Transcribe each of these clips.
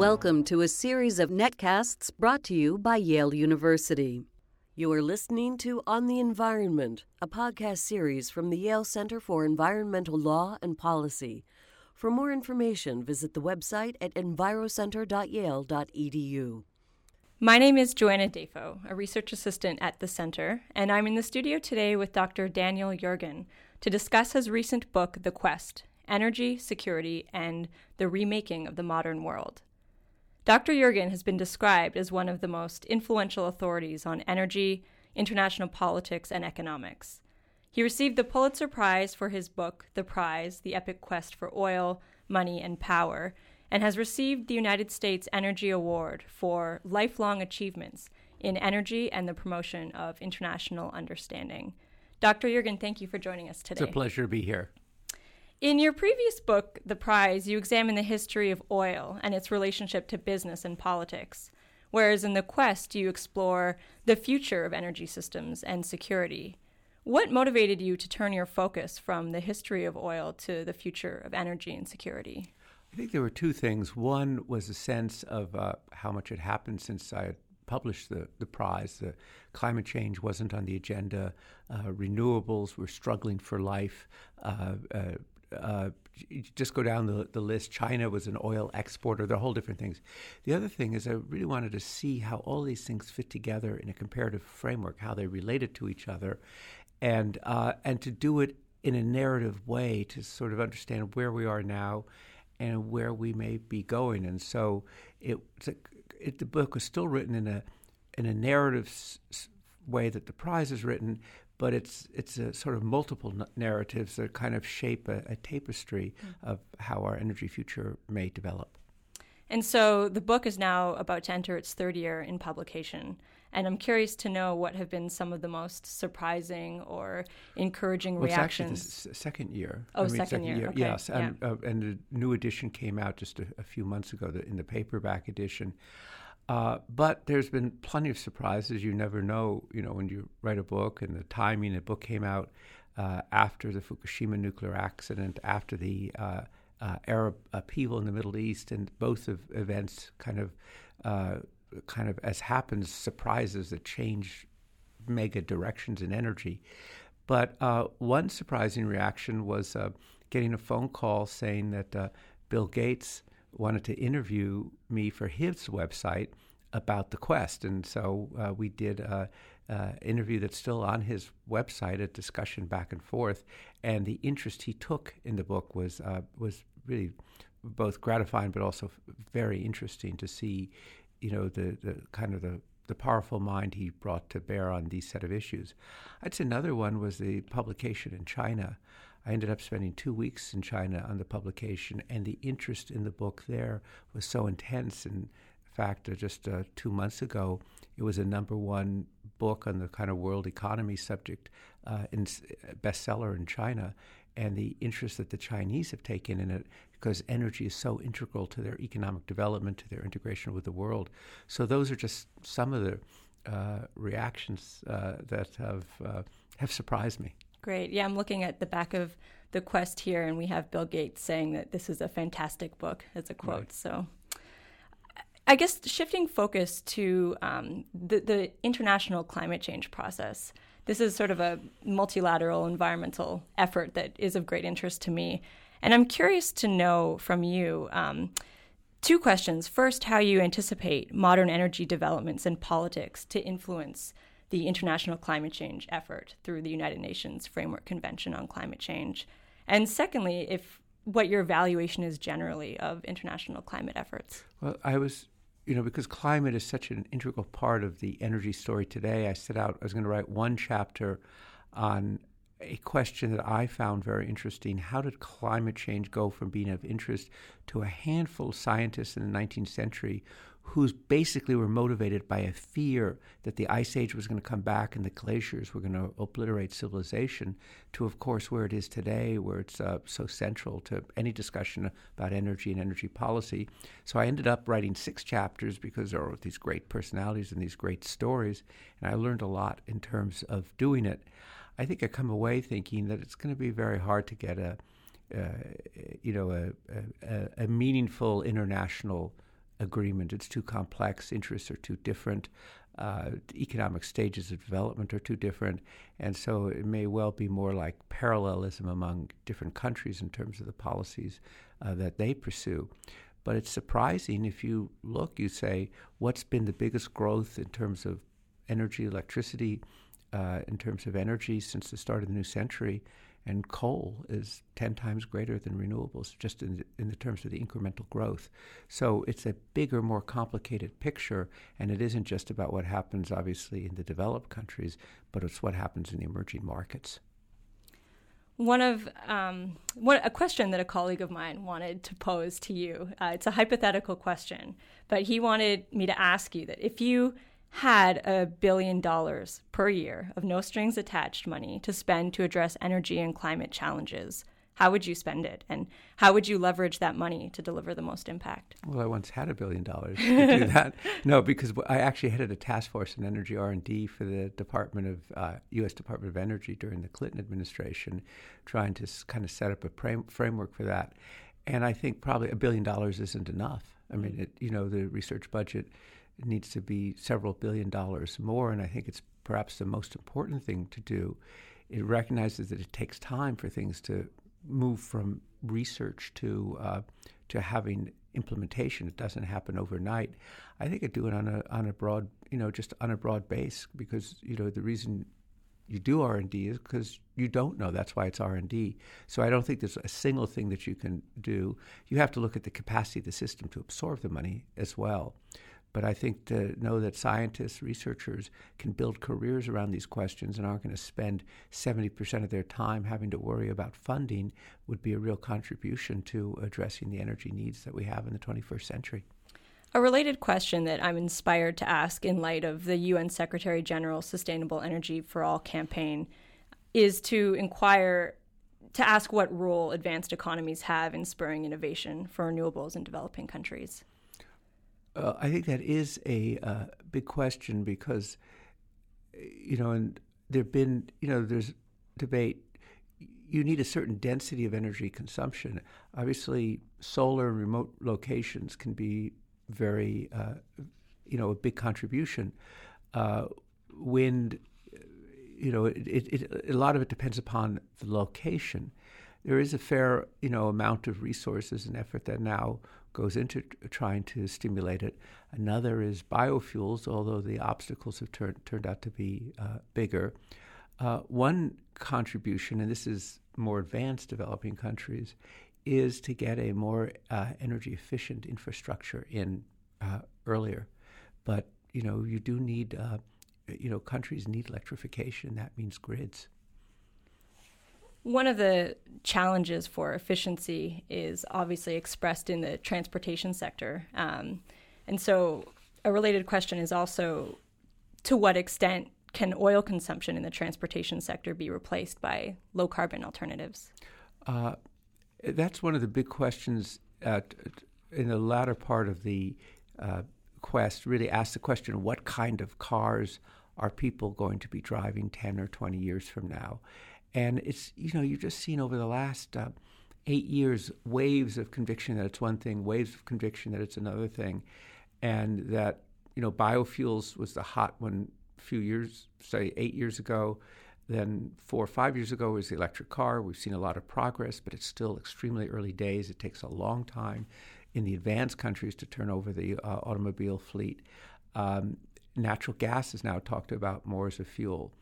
Welcome to a series of netcasts brought to you by Yale University. You are listening to On the Environment, a podcast series from the Yale Center for Environmental Law and Policy. For more information, visit the website at envirocenter.yale.edu. My name is Joanna Dafoe, a research assistant at the center, and I'm in the studio today with Dr. Daniel Yergin to discuss his recent book, The Quest Energy, Security, and the Remaking of the Modern World. Dr. Yergin has been described as one of the most influential authorities on energy, international politics, and economics. He received the Pulitzer Prize for his book, The Prize The Epic Quest for Oil, Money, and Power, and has received the United States Energy Award for lifelong achievements in energy and the promotion of international understanding. Dr. Yergin, thank you for joining us today. It's a pleasure to be here. In your previous book, The Prize, you examine the history of oil and its relationship to business and politics, whereas in The Quest, you explore the future of energy systems and security. What motivated you to turn your focus from the history of oil to the future of energy and security? I think there were two things. One was a sense of uh, how much had happened since I published the, the prize. The climate change wasn't on the agenda. Uh, renewables were struggling for life. Uh, uh just go down the, the list. China was an oil exporter. They're whole different things. The other thing is, I really wanted to see how all these things fit together in a comparative framework, how they related to each other, and uh, and to do it in a narrative way to sort of understand where we are now and where we may be going. And so it, it the book was still written in a in a narrative s- way that the prize is written, but it's it's a sort of multiple narratives that kind of shape a, a tapestry mm. of how our energy future may develop. And so the book is now about to enter its third year in publication. And I'm curious to know what have been some of the most surprising or encouraging well, reactions. It's actually the second year. Oh, I mean, second, second, year. year. Okay. Yes, and, uh, and the new edition came out just a, a few months ago the, in the paperback edition. Uh, but there's been plenty of surprises. You never know, you know, when you write a book and the timing. The book came out uh, after the Fukushima nuclear accident, after the uh, uh Arab upheaval in the Middle East, and both of events kind of, uh, kind of as happens, surprises that change mega directions in energy. But uh, one surprising reaction was getting a phone call saying that Bill Gates wanted to interview me for his website about the quest. And so uh, we did an interview that's still on his website, a discussion back and forth. And the interest he took in the book was, uh, was really both gratifying but also very interesting to see, you know, the, the kind of the the powerful mind he brought to bear on these set of issues. I'd say another one was the publication in China. I ended up spending two weeks in China on the publication, and the interest in the book there was so intense. In fact, uh, just uh, two months ago, it was a number one book on the kind of world economy subject, uh, in, bestseller in China, and the interest that the Chinese have taken in it because energy is so integral to their economic development, to their integration with the world. So those are just some of the uh, reactions uh, that have uh, have surprised me. Great. Yeah, I'm looking at the back of the quest here, and we have Bill Gates saying that this is a fantastic book as a quote. Right. So, I guess shifting focus to um, the, the international climate change process. This is sort of a multilateral environmental effort that is of great interest to me. And I'm curious to know from you um, two questions. First, how you anticipate modern energy developments and politics to influence the international climate change effort through the United Nations Framework Convention on Climate Change? And secondly, if what your evaluation is generally of international climate efforts? Well, I was, you know, because climate is such an integral part of the energy story today, I set out, I was going to write one chapter on a question that I found very interesting. How did climate change go from being of interest to a handful of scientists in the 19th century who basically were motivated by a fear that the ice age was going to come back and the glaciers were going to obliterate civilization, to, of course, where it is today, where it's uh, so central to any discussion about energy and energy policy. So I ended up writing six chapters because there are these great personalities and these great stories, and I learned a lot in terms of doing it. I think I come away thinking that it's going to be very hard to get a, uh, you know, a, a, a meaningful international agreement. It's too complex. Interests are too different. Uh, economic stages of development are too different. And so it may well be more like parallelism among different countries in terms of the policies uh, that they pursue. But it's surprising if you look, you say, what's been the biggest growth in terms of energy, electricity, uh, in terms of energy since the start of the new century? And coal is 10 times greater than renewables just in the, in the terms of the incremental growth. So it's a bigger, more complicated picture, and it isn't just about what happens, obviously, in the developed countries, but it's what happens in the emerging markets. One of um, what, a question that a colleague of mine wanted to pose to you. Uh, it's a hypothetical question, but he wanted me to ask you that if you had a billion dollars per year of no strings attached money to spend to address energy and climate challenges, how would you spend it? And how would you leverage that money to deliver the most impact? Well i once had a billion dollars to do that. No because i actually headed a task force in energy r&d for the department of uh, u.s department of energy during the clinton administration trying to kind of set up a pram- framework for that. And i think probably a billion dollars isn't enough. I mean it, you know the research budget it needs to be several billion dollars more, and I think it's perhaps the most important thing to do. It recognizes that it takes time for things to move from research to uh, to having implementation. It doesn't happen overnight. I think it do it on a on a broad, you know, just on a broad base because you know the reason you do R and D is because you don't know. That's why it's R and D. So I don't think there's a single thing that you can do. You have to look at the capacity of the system to absorb the money as well. But I think to know that scientists, researchers can build careers around these questions and aren't going to spend 70% of their time having to worry about funding would be a real contribution to addressing the energy needs that we have in the 21st century. A related question that I'm inspired to ask in light of the UN Secretary General's Sustainable Energy for All campaign is to inquire to ask what role advanced economies have in spurring innovation for renewables in developing countries. Uh, I think that is a uh, big question because, you know, and there've been, you know, there's debate. You need a certain density of energy consumption. Obviously, solar and remote locations can be very, uh, you know, a big contribution. Uh, wind, you know, it, it, it, a lot of it depends upon the location. There is a fair, you know, amount of resources and effort that now goes into trying to stimulate it. Another is biofuels, although the obstacles have turned turned out to be uh, bigger. Uh, one contribution, and this is more advanced developing countries, is to get a more uh, energy efficient infrastructure in uh, earlier. But you know, you do need, uh, you know, countries need electrification. That means grids. One of the challenges for efficiency is obviously expressed in the transportation sector. Um, and so, a related question is also to what extent can oil consumption in the transportation sector be replaced by low carbon alternatives? Uh, that's one of the big questions at, in the latter part of the uh, quest. Really, ask the question what kind of cars are people going to be driving 10 or 20 years from now? And it's, you know, you've just seen over the last uh, eight years waves of conviction that it's one thing, waves of conviction that it's another thing. And that, you know, biofuels was the hot one a few years, say eight years ago. Then four or five years ago was the electric car. We've seen a lot of progress, but it's still extremely early days. It takes a long time in the advanced countries to turn over the uh, automobile fleet. Um, natural gas is now talked about more as a fuel.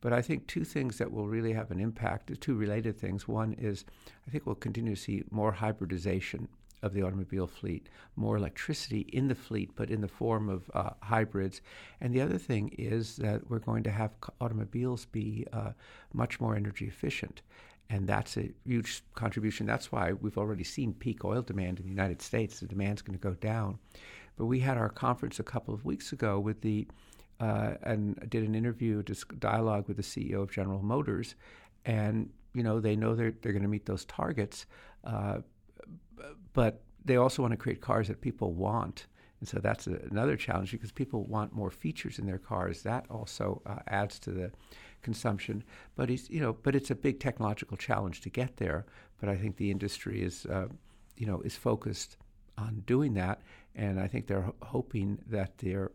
But I think two things that will really have an impact, two related things. One is I think we'll continue to see more hybridization of the automobile fleet, more electricity in the fleet, but in the form of uh, hybrids. And the other thing is that we're going to have automobiles be uh, much more energy efficient. And that's a huge contribution. That's why we've already seen peak oil demand in the United States. The demand's going to go down. But we had our conference a couple of weeks ago with the uh, and did an interview, just dialogue with the CEO of General Motors, and you know they know they're they're going to meet those targets, uh, but they also want to create cars that people want, and so that's a, another challenge because people want more features in their cars. That also uh, adds to the consumption, but he's you know but it's a big technological challenge to get there. But I think the industry is uh, you know is focused on doing that, and I think they're hoping that their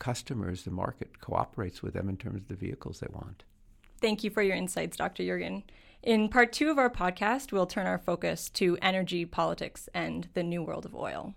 customers, the market, cooperates with them in terms of the vehicles they want. Thank you for your insights, Dr. Yergin. In part two of our podcast, we'll turn our focus to energy politics and the new world of oil.